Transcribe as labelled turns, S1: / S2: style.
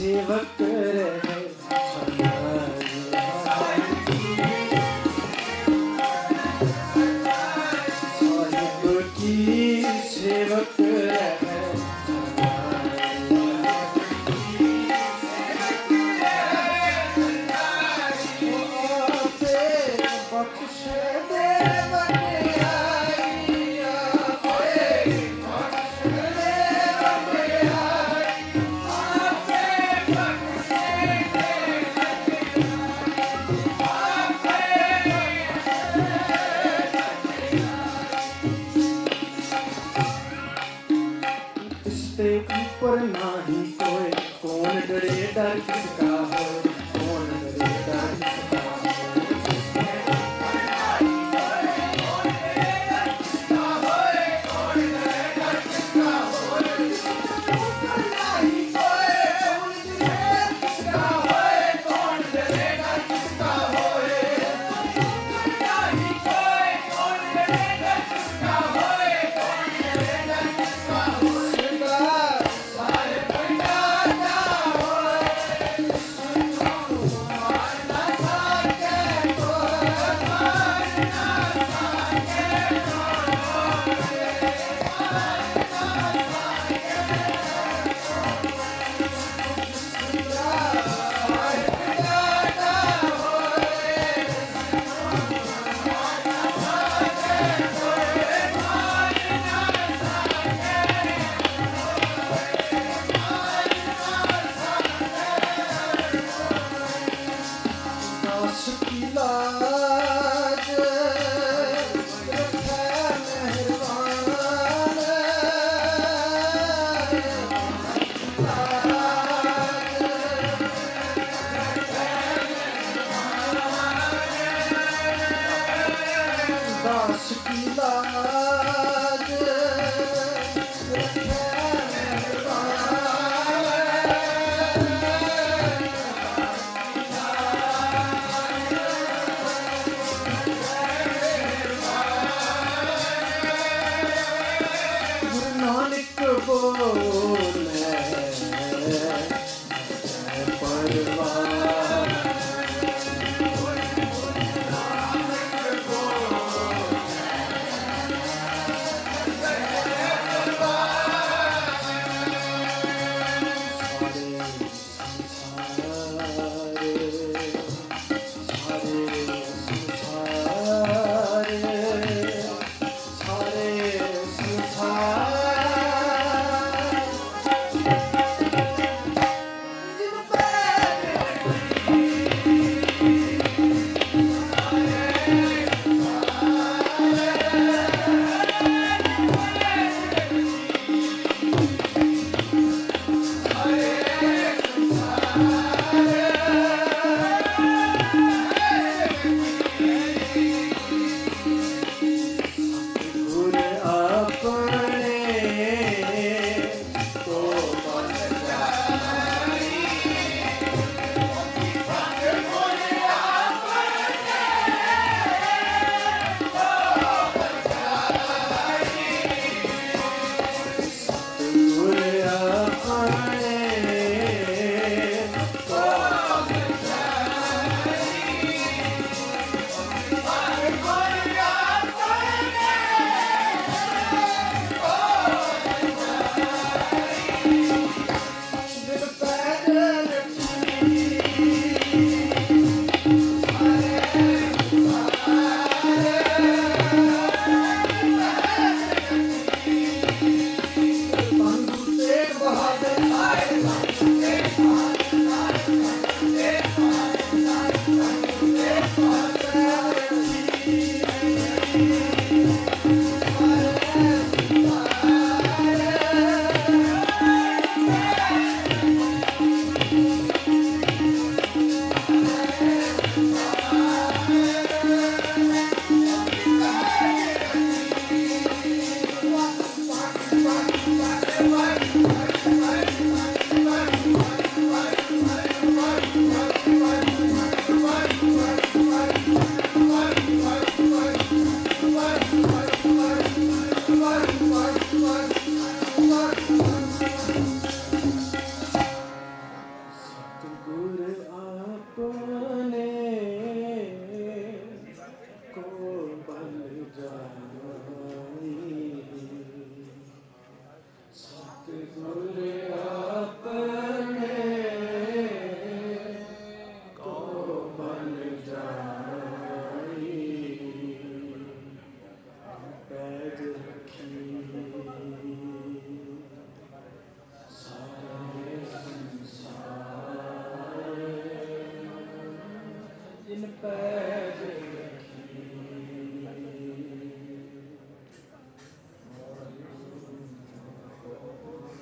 S1: see what the पर नाड़ी कोई कौन डरे डर किसका हो कौन डरे डर किसका गुरु आपो